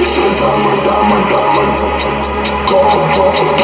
It's a diamond, diamond, diamond. Go, Come, come.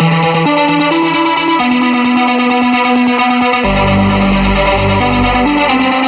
Thank you.